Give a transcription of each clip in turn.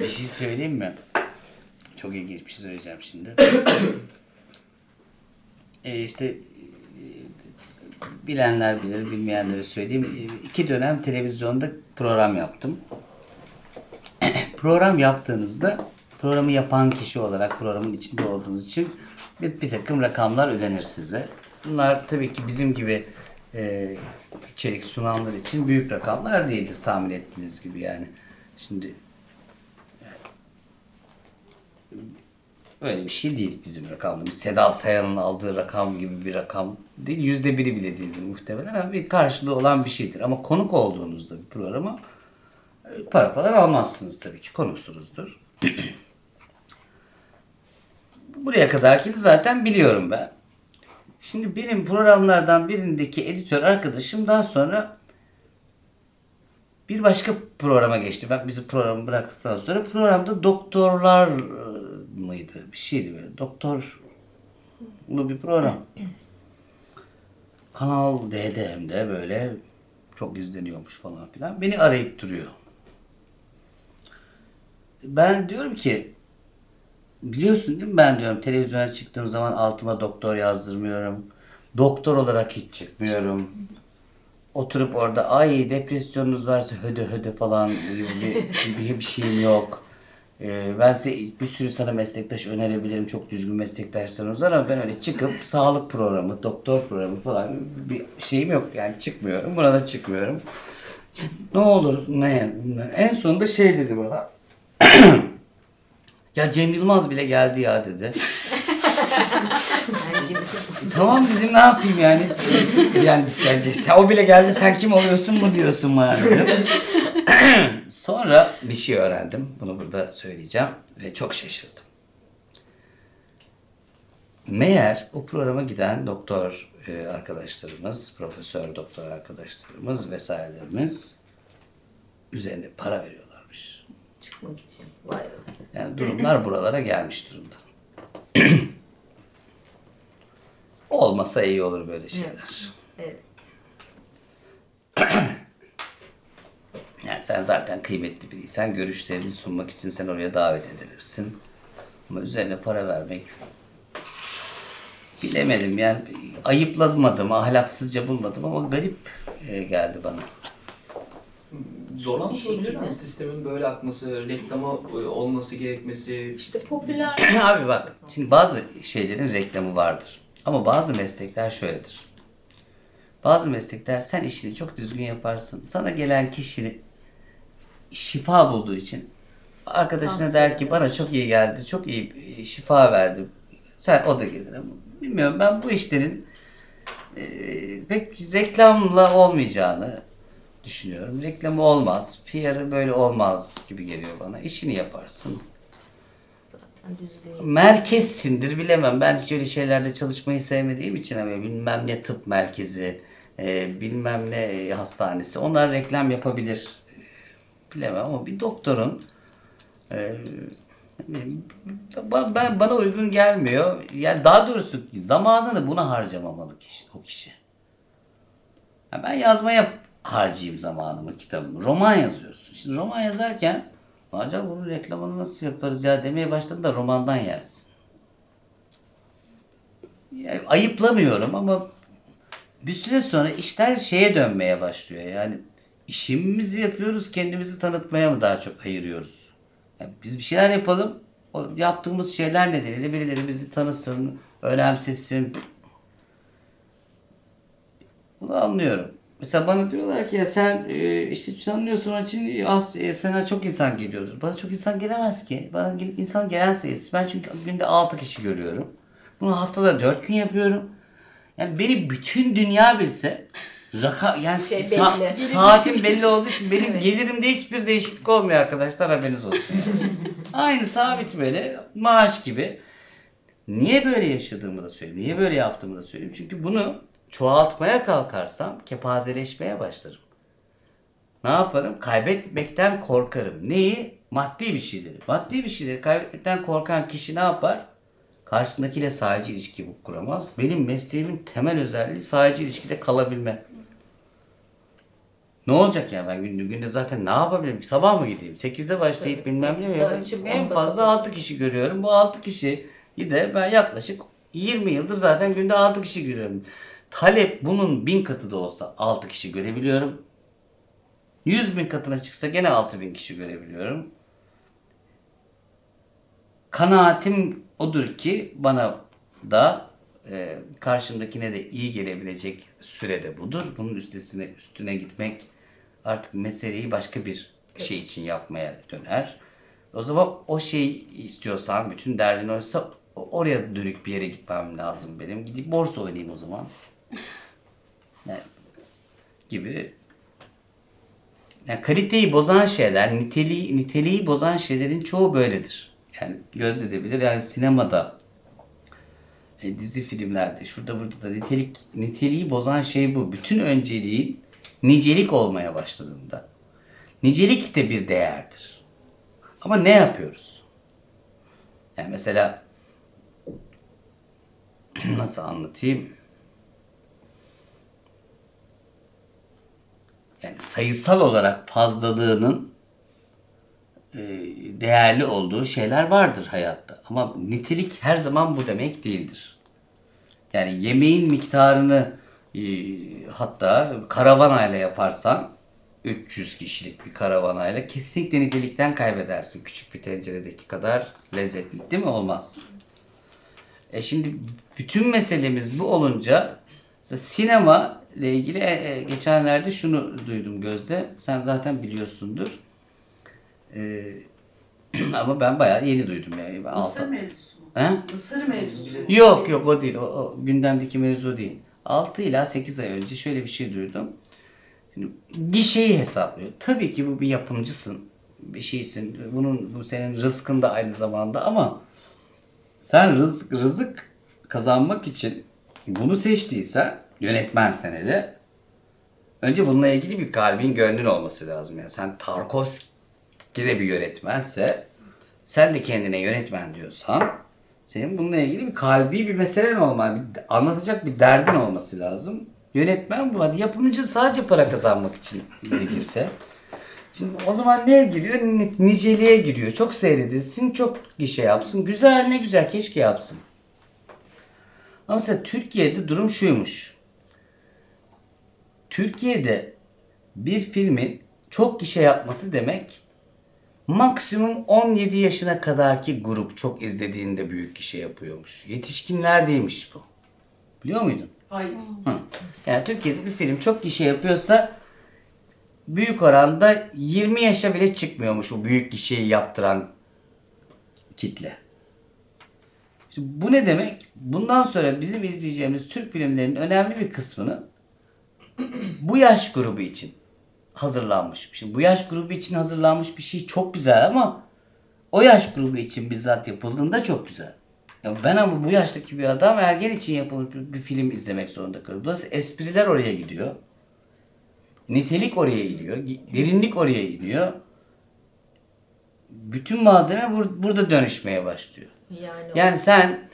Bir şey söyleyeyim mi? Çok ilginç bir şey söyleyeceğim şimdi. e işte bilenler bilir, bilmeyenlere söyleyeyim. İki dönem televizyonda program yaptım. program yaptığınızda programı yapan kişi olarak programın içinde olduğunuz için bir, bir takım rakamlar ödenir size. Bunlar tabii ki bizim gibi e, içerik sunanlar için büyük rakamlar değildir tahmin ettiğiniz gibi yani. Şimdi öyle bir şey değil bizim rakamımız. Seda Sayan'ın aldığı rakam gibi bir rakam değil. Yüzde biri bile değildir muhtemelen ama bir karşılığı olan bir şeydir. Ama konuk olduğunuzda bir programa e, para falan almazsınız tabii ki. Konuksunuzdur. Buraya kadarkini zaten biliyorum ben. Şimdi benim programlardan birindeki editör arkadaşım daha sonra bir başka programa geçti. Ben bizi programı bıraktıktan sonra programda doktorlar e, mıydı? Bir şeydi böyle. Doktorlu bir program. Kanal D'de hem de böyle çok izleniyormuş falan filan. Beni arayıp duruyor. Ben diyorum ki biliyorsun değil mi ben diyorum televizyona çıktığım zaman altıma doktor yazdırmıyorum. Doktor olarak hiç çıkmıyorum. Oturup orada ay depresyonunuz varsa hödö hödö falan gibi bir, bir, şeyim yok. Ee, ben size bir sürü sana meslektaş önerebilirim. Çok düzgün meslektaşlarımız var ama ben öyle çıkıp sağlık programı, doktor programı falan bir şeyim yok. Yani çıkmıyorum. Buna da çıkmıyorum. Ne olur ne? En sonunda şey dedi bana. ya Cem Yılmaz bile geldi ya dedi. tamam dedim ne yapayım yani. Yani sence sen, o bile geldi sen kim oluyorsun mu diyorsun bana dedim. Sonra bir şey öğrendim. Bunu burada söyleyeceğim ve çok şaşırdım. Meğer o programa giden doktor e, arkadaşlarımız, profesör doktor arkadaşlarımız vesairelerimiz üzerine para veriyorlarmış. Çıkmak için. Vay be. Yani durumlar buralara gelmiş durumda. Olmasa iyi olur böyle şeyler. Evet. Yani sen zaten kıymetli biriysen görüşlerini sunmak için sen oraya davet edilirsin. Ama üzerine para vermek bilemedim yani ayıplamadım, ahlaksızca bulmadım ama garip e, geldi bana. Zorlanmış Bir olabilir mi? Sistemin böyle akması, reklama e, olması gerekmesi. İşte popüler. Abi bak şimdi bazı şeylerin reklamı vardır. Ama bazı meslekler şöyledir. Bazı meslekler sen işini çok düzgün yaparsın. Sana gelen kişinin şifa bulduğu için arkadaşına Tavsiye der ki bana çok iyi geldi, çok iyi e, şifa verdi. Sen o da gelir ama bilmiyorum ben bu işlerin e, pek reklamla olmayacağını düşünüyorum. Reklamı olmaz, PR'ı böyle olmaz gibi geliyor bana. İşini yaparsın. Zaten. Merkezsindir bilemem. Ben hiç öyle şeylerde çalışmayı sevmediğim için ama bilmem ne tıp merkezi, e, bilmem ne hastanesi. Onlar reklam yapabilir. E, Bilemem ama bir doktorun e, ben bana uygun gelmiyor. Yani daha doğrusu zamanını buna harcamamalı kişi, o kişi. Ya ben yazmaya harcayayım zamanımı, kitabımı. Roman yazıyorsun. Şimdi roman yazarken acaba bunun reklamını nasıl yaparız ya demeye başladın da romandan yersin. Yani ayıplamıyorum ama bir süre sonra işler şeye dönmeye başlıyor. Yani işimizi yapıyoruz, kendimizi tanıtmaya mı daha çok ayırıyoruz? Yani biz bir şeyler yapalım, o yaptığımız şeyler nedeniyle birileri bizi tanısın, önemsesin. Bunu anlıyorum. Mesela bana diyorlar ki ya sen e, işte tanınıyorsun onun için az, e, sana çok insan geliyordur. Bana çok insan gelemez ki. Bana gel- insan gelen sayısı. Ben çünkü günde 6 kişi görüyorum. Bunu haftada 4 gün yapıyorum. Yani beni bütün dünya bilse raka yani Şey sa- belli. saatim belli olduğu için benim Evet. gelirimde hiçbir değişiklik olmuyor arkadaşlar haberiniz olsun. Aynı sabit böyle maaş gibi. Niye böyle yaşadığımı da söyleyeyim. Niye böyle yaptığımı da söyleyeyim. Çünkü bunu çoğaltmaya kalkarsam kepazeleşmeye başlarım. Ne yaparım? Kaybetmekten korkarım. Neyi? Maddi bir şeyleri. Maddi bir şeyleri kaybetmekten korkan kişi ne yapar? Karşısındakiyle sahici ilişki kuramaz. Benim mesleğimin temel özelliği sahici ilişkide kalabilme. Ne olacak ya ben günde, günde zaten ne yapabilirim ki? Sabah mı gideyim? 8'de başlayıp Tabii, bilmem ne mi 8'de yapayım? En 10'da fazla kapatıp. 6 kişi görüyorum. Bu 6 kişi de ben yaklaşık 20 yıldır zaten günde 6 kişi görüyorum. Talep bunun bin katı da olsa 6 kişi görebiliyorum. 100 bin katına çıksa gene 6 bin kişi görebiliyorum. Kanaatim odur ki bana da e, karşımdakine de iyi gelebilecek sürede budur. Bunun üstesine üstüne gitmek artık meseleyi başka bir şey için yapmaya döner. O zaman o şeyi istiyorsan, bütün derdin oysa oraya dönük bir yere gitmem lazım benim. Gidip borsa oynayayım o zaman. Gibi yani kaliteyi bozan şeyler, niteliği, niteliği bozan şeylerin çoğu böyledir. Yani gözledebilir. Yani sinemada, e, dizi filmlerde, şurada burada da nitelik, niteliği bozan şey bu. Bütün önceliğin nicelik olmaya başladığında. Nicelik de bir değerdir. Ama ne yapıyoruz? Yani mesela nasıl anlatayım? Yani sayısal olarak fazlalığının e, değerli olduğu şeyler vardır hayatta. Ama nitelik her zaman bu demek değildir. Yani yemeğin miktarını e, hatta karavanayla yaparsan 300 kişilik bir karavanayla kesinlikle nitelikten kaybedersin. Küçük bir tenceredeki kadar lezzetli değil mi? Olmaz. E şimdi bütün meselemiz bu olunca sinema ile ilgili e, e, geçenlerde şunu duydum Gözde. Sen zaten biliyorsundur. E, ama ben bayağı yeni duydum yani. Mısır altı- mevzusu mu? He? Mısır mevzusu. Yok yok o değil. O, o gündemdeki mevzu değil. 6 ila 8 ay önce şöyle bir şey duydum. Şimdi gişeyi hesaplıyor. Tabii ki bu bir yapımcısın. Bir şeysin. Bunun bu senin rızkın da aynı zamanda ama sen rızık, rızık kazanmak için bunu seçtiysen yönetmen senede önce bununla ilgili bir kalbin gönlün olması lazım. Yani sen Tarkovski de bir yönetmense sen de kendine yönetmen diyorsan senin bununla ilgili bir kalbi bir meselen olmalı. Bir, anlatacak bir derdin olması lazım. Yönetmen bu. Hadi yapımcı sadece para kazanmak için girse. Şimdi o zaman neye giriyor? Ni- Niceliğe giriyor. Çok seyredilsin, çok gişe yapsın. Güzel ne güzel keşke yapsın. Ama mesela Türkiye'de durum şuymuş. Türkiye'de bir filmin çok gişe yapması demek maksimum 17 yaşına kadarki grup çok izlediğinde büyük gişe yapıyormuş. Yetişkinler değilmiş bu. Biliyor muydun? Hayır. Hı. Yani Türkiye'de bir film çok gişe yapıyorsa büyük oranda 20 yaşa bile çıkmıyormuş o büyük gişeyi yaptıran kitle. Şimdi bu ne demek? Bundan sonra bizim izleyeceğimiz Türk filmlerinin önemli bir kısmını bu yaş grubu için hazırlanmış. Şimdi bu yaş grubu için hazırlanmış bir şey çok güzel ama o yaş grubu için bizzat yapıldığında çok güzel. Ya ben ama bu yaştaki bir adam ergen için yapılmış bir, bir film izlemek zorunda kalıyorum. Dolayısıyla espriler oraya gidiyor. Nitelik oraya gidiyor. gi- Derinlik oraya gidiyor. Bütün malzeme bur- burada dönüşmeye başlıyor. Yani, Yani sen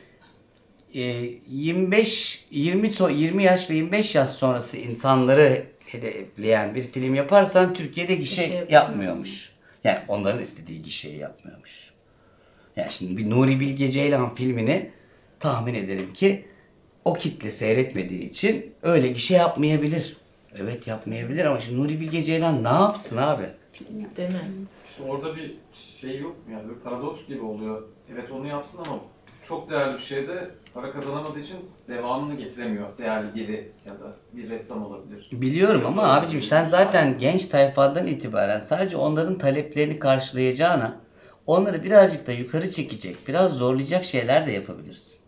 25 20 so- 20 yaş ve 25 yaş sonrası insanları hedefleyen bir film yaparsan Türkiye'de gişe yapamıyorsun. yapmıyormuş. Yani onların istediği gişeyi yapmıyormuş. Yani şimdi bir Nuri Bilge Ceylan filmini tahmin ederim ki o kitle seyretmediği için öyle gişe yapmayabilir. Evet yapmayabilir ama şimdi Nuri Bilge Ceylan ne yapsın abi? değil mi? İşte orada bir şey yok mu yani bir paradoks gibi oluyor. Evet onu yapsın ama çok değerli bir şeyde para kazanamadığı için devamını getiremiyor. Değerli biri ya da bir ressam olabilir. Biliyorum ama abicim sen zaten genç tayfadan itibaren sadece onların taleplerini karşılayacağına onları birazcık da yukarı çekecek, biraz zorlayacak şeyler de yapabilirsin.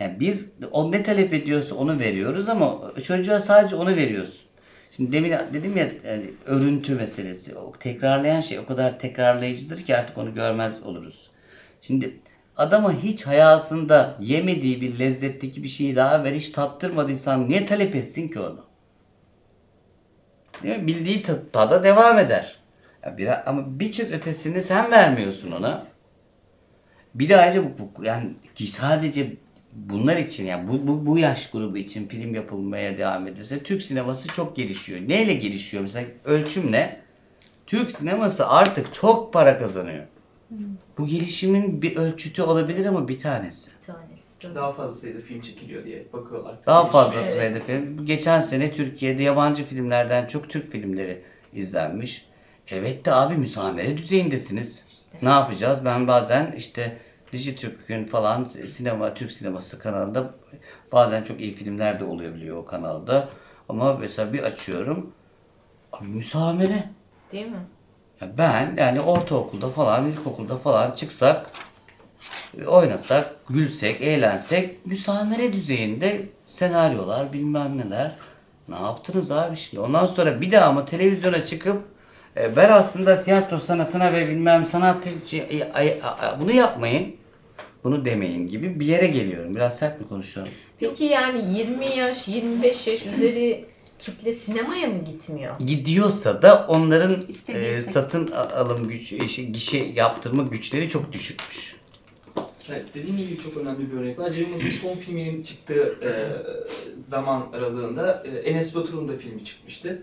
Yani biz o ne talep ediyorsa onu veriyoruz ama çocuğa sadece onu veriyorsun. Şimdi demin dedim ya yani örüntü meselesi. O tekrarlayan şey o kadar tekrarlayıcıdır ki artık onu görmez oluruz. Şimdi adama hiç hayatında yemediği bir lezzetteki bir şeyi daha ver hiç tattırmadıysan niye talep etsin ki onu? Değil mi? Bildiği ta- tada devam eder. Ya biraz, ama bir çıt ötesini sen vermiyorsun ona. Bir de ayrıca bu, bu yani ki sadece bunlar için yani bu, bu, bu yaş grubu için film yapılmaya devam edilse Türk sineması çok gelişiyor. Neyle gelişiyor? Mesela ölçüm ne? Türk sineması artık çok para kazanıyor. Bu gelişimin bir ölçütü olabilir ama bir tanesi. Bir tanesi. tabii. Daha fazla sayıda film çekiliyor diye bakıyorlar. Daha fazla Evet. sayıda film. Geçen sene Türkiye'de yabancı filmlerden çok Türk filmleri izlenmiş. Evet de abi müsamere düzeyindesiniz. Ne yapacağız? Ben bazen işte Dijitürk'ün falan sinema, Türk sineması kanalında bazen çok iyi filmler de olabiliyor o kanalda. Ama mesela bir açıyorum. Abi müsamere. Değil mi? Ben yani ortaokulda falan, ilkokulda falan çıksak, oynasak, gülsek, eğlensek müsamere düzeyinde senaryolar bilmem neler. Ne yaptınız abi şimdi? Ondan sonra bir daha ama televizyona çıkıp e, ben aslında tiyatro sanatına ve bilmem sanat bunu yapmayın. Bunu demeyin gibi bir yere geliyorum. Biraz sert mi konuşuyorum? Peki yani 20 yaş, 25 yaş üzeri kitle sinemaya mı gitmiyor? Gidiyorsa da onların e, satın alım güç, e, şey, gişe yaptırma güçleri çok düşükmüş. Evet, dediğin gibi çok önemli bir örnek var. Cem Yılmaz'ın son filminin çıktığı e, zaman aralığında e, Enes Batur'un da filmi çıkmıştı.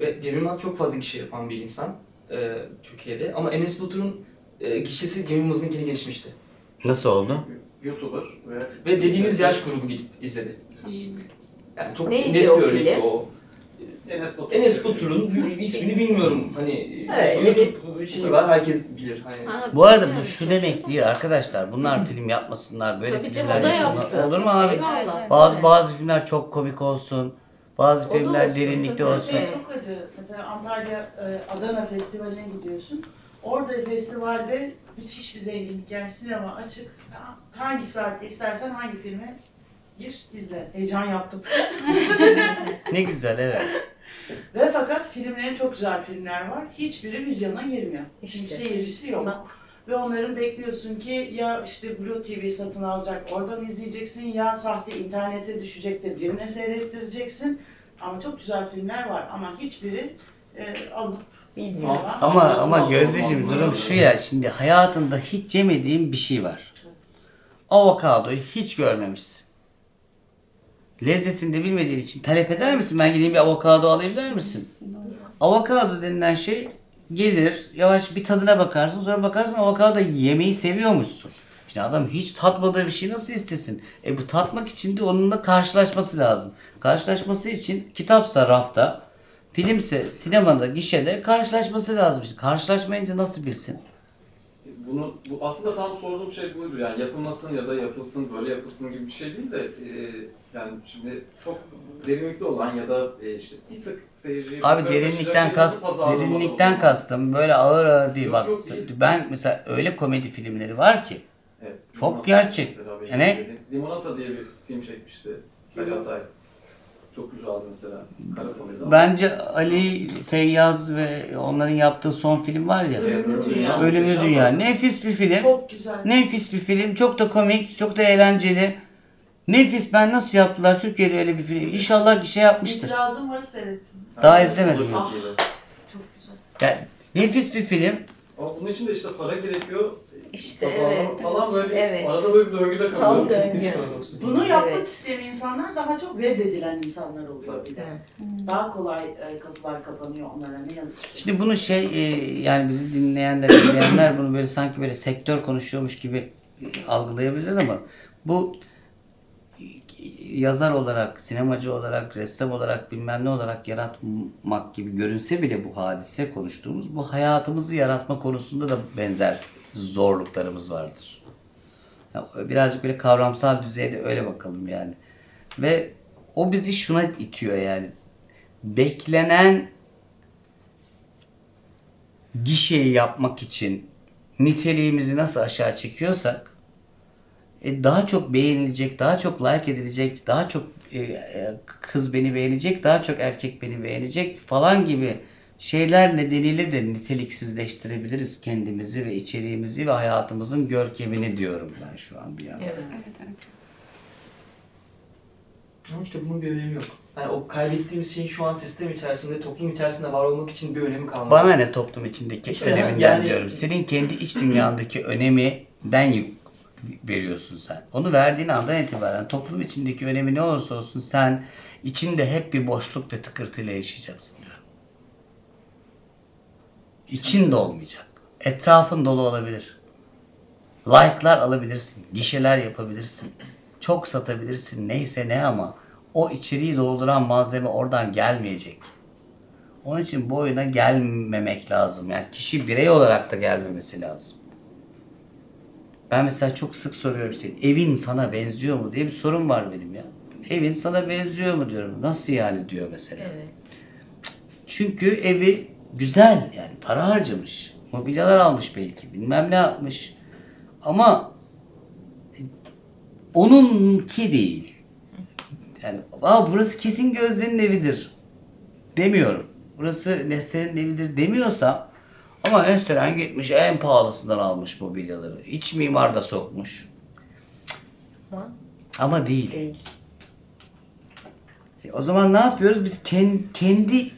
Ve Cem Yılmaz çok fazla gişe yapan bir insan e, Türkiye'de. Ama Enes Batur'un e, gişesi Cem Yılmaz'ınkini geçmişti. Nasıl oldu? YouTuber ve Ve dediğiniz yaş grubu gidip izledi. Yani çok Neydi net bir örnekti o. Enes Batur. Enes Batur'un ismini bilmiyorum. Hani Evet, YouTube şeyi var herkes bilir. Hani Ha, Bu arada bu şu demek değil arkadaşlar. Bunlar film yapmasınlar, böyle Tabii filmler o da yapmasınlar. yapsın. Olur mu abi? Eyvallah. Bazı Evet. bazı filmler çok komik olsun. Bazı O filmler olsun, derinlikte tabii. olsun. Çok acı. Mesela Antalya e, Adana Festivali'ne gidiyorsun. Orada festivalde müthiş bir zenginlik. Yani sinema açık. Hangi saatte istersen hangi filme gir, izle. Heyecan yaptım. Ne güzel evet. Ve fakat filmlerin çok güzel filmler var. Hiçbiri vizyona girmiyor. İşte. Çünkü seyircisi yok. Bak, Ve onların bekliyorsun ki ya işte Blue TV satın alacak, oradan izleyeceksin ya sahte internete düşecek de birine seyrettireceksin. Ama çok güzel filmler var ama hiçbiri e, alıp Ama ama olmaz, Gözdeciğim durum şu ya. Şimdi hayatında hiç yemediğin bir şey var. Avokadoyu hiç görmemişsin. Lezzetini de bilmediğin için talep eder misin? Ben gideyim bir avokado alayım der misin? Avokado denilen şey gelir, yavaş bir tadına bakarsın, sonra bakarsın avokado yemeyi seviyormuşsun. Şimdi adam hiç tatmadığı bir şey nasıl istesin? E bu tatmak için de onunla karşılaşması lazım. Karşılaşması için kitapsa rafta, filmse sinemada, gişede karşılaşması lazım. İşte karşılaşmayınca nasıl bilsin? Bunu, bu aslında tam sorduğum şey buydu yani yapılmasın ya da yapılsın böyle yapılsın gibi bir şey değil de e, yani şimdi çok derinlikli olan ya da e, işte bir tık seyirciye Abi derinlikten kas nasıl pazarlamalı derinlikten olur? kastım böyle ağır ağır değil Yok, bak. yok, değil. Ben mesela öyle komedi filmleri var ki Evet, Çok Limonata gerçek. Yani- izlediğim. Limonata diye bir film çekmişti. Ali Atay. Çok güzeldi mesela. Kara komedi ama. bence Ali Feyyaz ve onların yaptığı son film var ya. Ölümlü Dünya. Ölümlü Dünya. Nefis bir film. Çok güzel. Nefis bir film. Çok da komik, çok da eğlenceli. Nefis ben nasıl yaptılar Türkiye'de öyle bir film. İnşallah şey yapmıştır. İtirazım var seyrettim. Daha izlemedim. Çok Ah. Çok güzel. Yani nefis bir film. Ama bunun için de işte para gerekiyor. İşte pazarlama evet. Falan böyle Evet. arada böyle bir döngüde Tam kalıyor. döngü. Bunu yapmak Evet. isteyen insanlar daha çok reddedilen insanlar oluyor Tabii. bir de. Evet. Daha kolay e, kapılar kapanıyor onlara ne yazık ki. Şimdi bunu şey e, yani bizi dinleyenler, izleyenler bunu böyle sanki böyle sektör konuşuyormuş gibi e, algılayabilir ama bu yazar olarak, sinemacı olarak, ressam olarak, bilmem ne olarak yaratmak gibi görünse bile bu hadise konuştuğumuz bu hayatımızı yaratma konusunda da benzer zorluklarımız vardır. Birazcık böyle kavramsal düzeyde öyle bakalım yani. Ve o bizi şuna itiyor yani. Beklenen gişeyi yapmak için niteliğimizi nasıl aşağı çekiyorsak e, daha çok beğenilecek, daha çok like edilecek, daha çok e, e, kız beni beğenecek, daha çok erkek beni beğenecek falan gibi şeyler nedeniyle de niteliksizleştirebiliriz kendimizi ve içeriğimizi ve hayatımızın görkemini diyorum ben şu an bir yandan. Evet. Evet evet. Ama işte bunun bir önemi yok. Yani o kaybettiğimiz şeyin şu an sistem içerisinde, toplum içerisinde var olmak için bir önemi kalmadı. Bana ne toplum içindeki İşte öneminden yani- diyorum. Senin kendi iç dünyandaki öneminden veriyorsun sen. Onu verdiğin andan itibaren toplum içindeki önemi ne olursa olsun sen içinde hep bir boşluk ve tıkırtıyla yaşayacaksın diyorum. İçin de olmayacak. Etrafın dolu olabilir. Like'lar alabilirsin. Gişeler yapabilirsin. Çok satabilirsin. Neyse ne ama o içeriği dolduran malzeme oradan gelmeyecek. Onun için bu oyuna gelmemek lazım. Yani kişi birey olarak da gelmemesi lazım. Ben mesela çok sık soruyorum senin evin sana benziyor mu diye bir sorun var benim ya. Evin sana benziyor mu diyorum. Nasıl yani diyor mesela. Evet. Çünkü evi güzel yani para harcamış. Mobilyalar almış belki bilmem ne yapmış. Ama onunki değil. Yani Aa, burası kesin Gözde'nin evidir demiyorum. Burası Neslihan'ın evidir demiyorsam ama Neslihan gitmiş en pahalısından almış mobilyaları. İç mimar da sokmuş. Ama Ama değil. değil. E, O zaman ne yapıyoruz? Biz kendi, kendi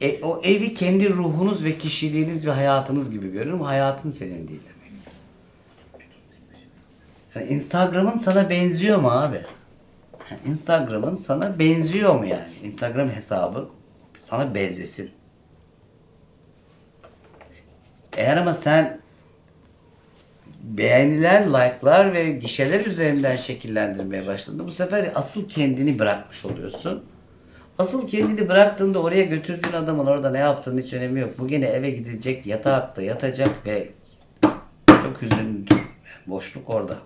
e, o evi kendi ruhunuz ve kişiliğiniz ve hayatınız gibi görüyorum. Hayatın senin değil demek. Yani Instagram'ın sana benziyor mu abi? Yani Instagram'ın sana benziyor mu yani? Instagram hesabı sana benzesin. Eğer ama sen beğeniler, like'lar ve gişeler üzerinden şekillendirmeye başladın. Bu sefer asıl kendini bırakmış oluyorsun. Asıl kendini bıraktığında oraya götürdüğün adamın orada ne yaptığının hiç önemi yok. Bu gene eve gidecek, yatakta yatacak ve çok hüzünlüdür. Boşluk orada.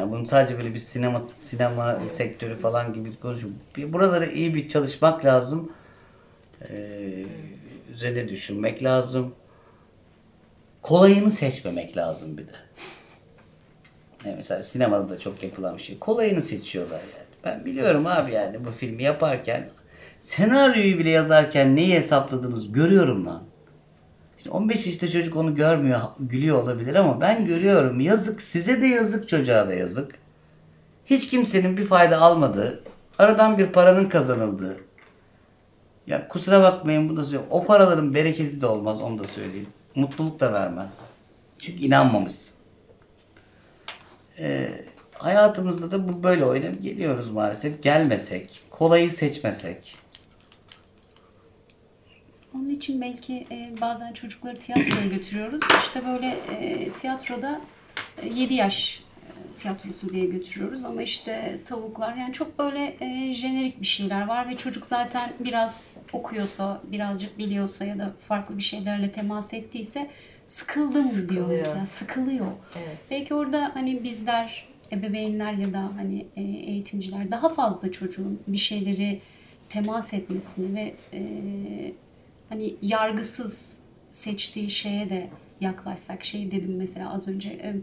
Yani bunu sadece böyle bir sinema sinema sektörü falan gibi konuşuyorum. Bir Buralara iyi bir çalışmak lazım. Ee, üzerine düşünmek lazım. Kolayını seçmemek lazım bir de. Yani mesela sinemada da çok yapılan bir şey. Kolayını seçiyorlar yani. Ben biliyorum abi yani bu filmi yaparken senaryoyu bile yazarken neyi hesapladınız görüyorum lan. Şimdi 15 yaşında çocuk onu görmüyor, gülüyor olabilir ama ben görüyorum. Yazık, size de yazık, çocuğa da yazık. Hiç kimsenin bir fayda almadığı, aradan bir paranın kazanıldığı. Ya kusura bakmayın bu da söylüyorum. O paraların bereketi de olmaz onu da söyleyeyim. Mutluluk da vermez. Çünkü inanmamışsın. Ee, hayatımızda da bu böyle oyuna geliyoruz maalesef. Gelmesek, kolayı seçmesek. Onun için belki e, bazen çocukları tiyatroya götürüyoruz. İşte böyle e, tiyatroda e, 7 yaş e, tiyatrosu diye götürüyoruz ama işte tavuklar yani çok böyle e, jenerik bir şeyler var ve çocuk zaten biraz okuyorsa, birazcık biliyorsa ya da farklı bir şeylerle temas ettiyse sıkıldım diyor Sıkılıyor. mesela, sıkılıyor. Evet. Belki orada hani bizler, ebeveynler ya da hani e, eğitimciler daha fazla çocuğun bir şeyleri temas etmesini ve e, hani yargısız seçtiği şeye de yaklaşsak şey dedim mesela az önce e,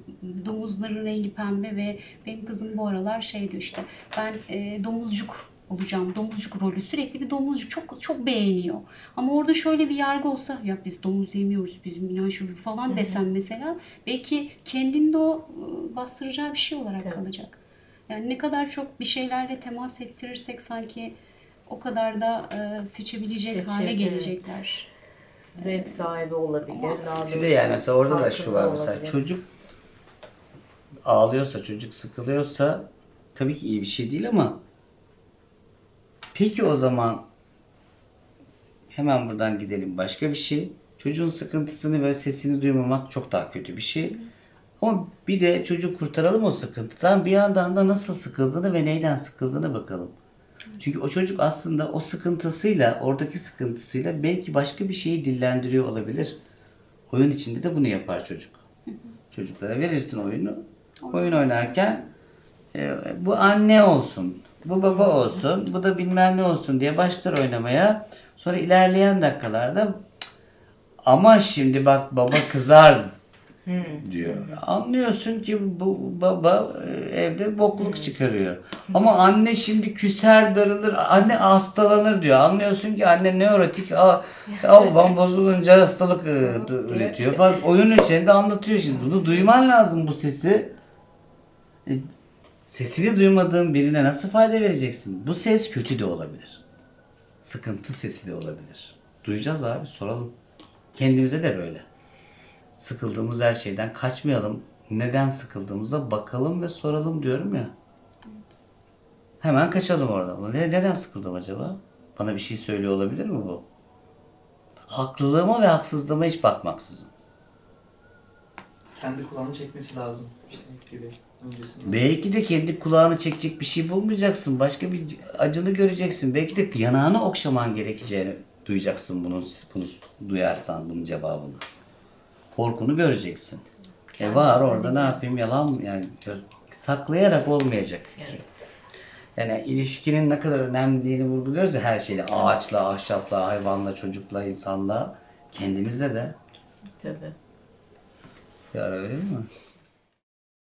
domuzların rengi pembe ve benim kızım bu aralar şey diyor işte ben e, domuzcuk olacağım. Domuzcuk rolü sürekli bir domuzcuk çok çok beğeniyor. Ama orada şöyle bir yargı olsa ya biz domuz yemiyoruz bizim inanç falan desem mesela belki kendinde o e, bastıracağı bir şey olarak Tabii. kalacak. Yani ne kadar çok bir şeylerle temas ettirirsek sanki o kadar da e, seçebilecek hale Seçim, evet. gelecekler. Zevk sahibi olabilir. daha Bir de yani mesela orada da şu var mesela olabilir. çocuk ağlıyorsa, çocuk sıkılıyorsa tabii ki iyi bir şey değil ama peki o zaman hemen buradan gidelim başka bir şey. Çocuğun sıkıntısını ve sesini duymamak çok daha kötü bir şey. Ama bir de çocuğu kurtaralım o sıkıntıdan. Bir yandan da nasıl sıkıldığını ve neyden sıkıldığını bakalım. Çünkü o çocuk aslında o sıkıntısıyla, oradaki sıkıntısıyla belki başka bir şeyi dillendiriyor olabilir. Oyun içinde de bunu yapar çocuk. Çocuklara verirsin oyunu. Oyun oynarken e, bu anne olsun, bu baba olsun, bu da bilmem ne olsun diye başlar oynamaya. Sonra ilerleyen dakikalarda ama şimdi bak baba kızar diyor. Anlıyorsun ki bu baba e, evde bokluk çıkarıyor. Ama anne şimdi küser darılır, anne hastalanır diyor. Anlıyorsun ki anne nörotik, a, a babam bozulunca hastalık e, üretiyor falan. Oyun içinde anlatıyor şimdi. Bunu duyman lazım bu sesi. E, Sesini duymadığın birine nasıl fayda vereceksin? Bu ses kötü de olabilir. Sıkıntı sesi de olabilir. Duyacağız abi soralım. Kendimize de böyle. Sıkıldığımız her şeyden kaçmayalım. Neden sıkıldığımıza bakalım ve soralım diyorum ya. Hemen kaçalım oradan. Ne, neden sıkıldım acaba? Bana bir şey söylüyor olabilir mi bu? Haklılığıma ve haksızlığıma hiç bakmaksızın. Kendi kulağını çekmesi lazım. İşte gibi öncesinde. Belki de kendi kulağını çekecek bir şey bulmayacaksın. Başka bir acını göreceksin. Belki de yanağını okşaman gerekeceğini duyacaksın bunu, bunu duyarsan bunun cevabını. Korkunu göreceksin. E var orada ne yapayım yalan mı? yani saklayarak olmayacak. Evet. Yani ilişkinin ne kadar önemliliğini vurguluyoruz ya her şeyle. Ağaçla, ahşapla, hayvanla, çocukla, insanla. Kendimizle de. Tabii. Bir ara öyle değil mi?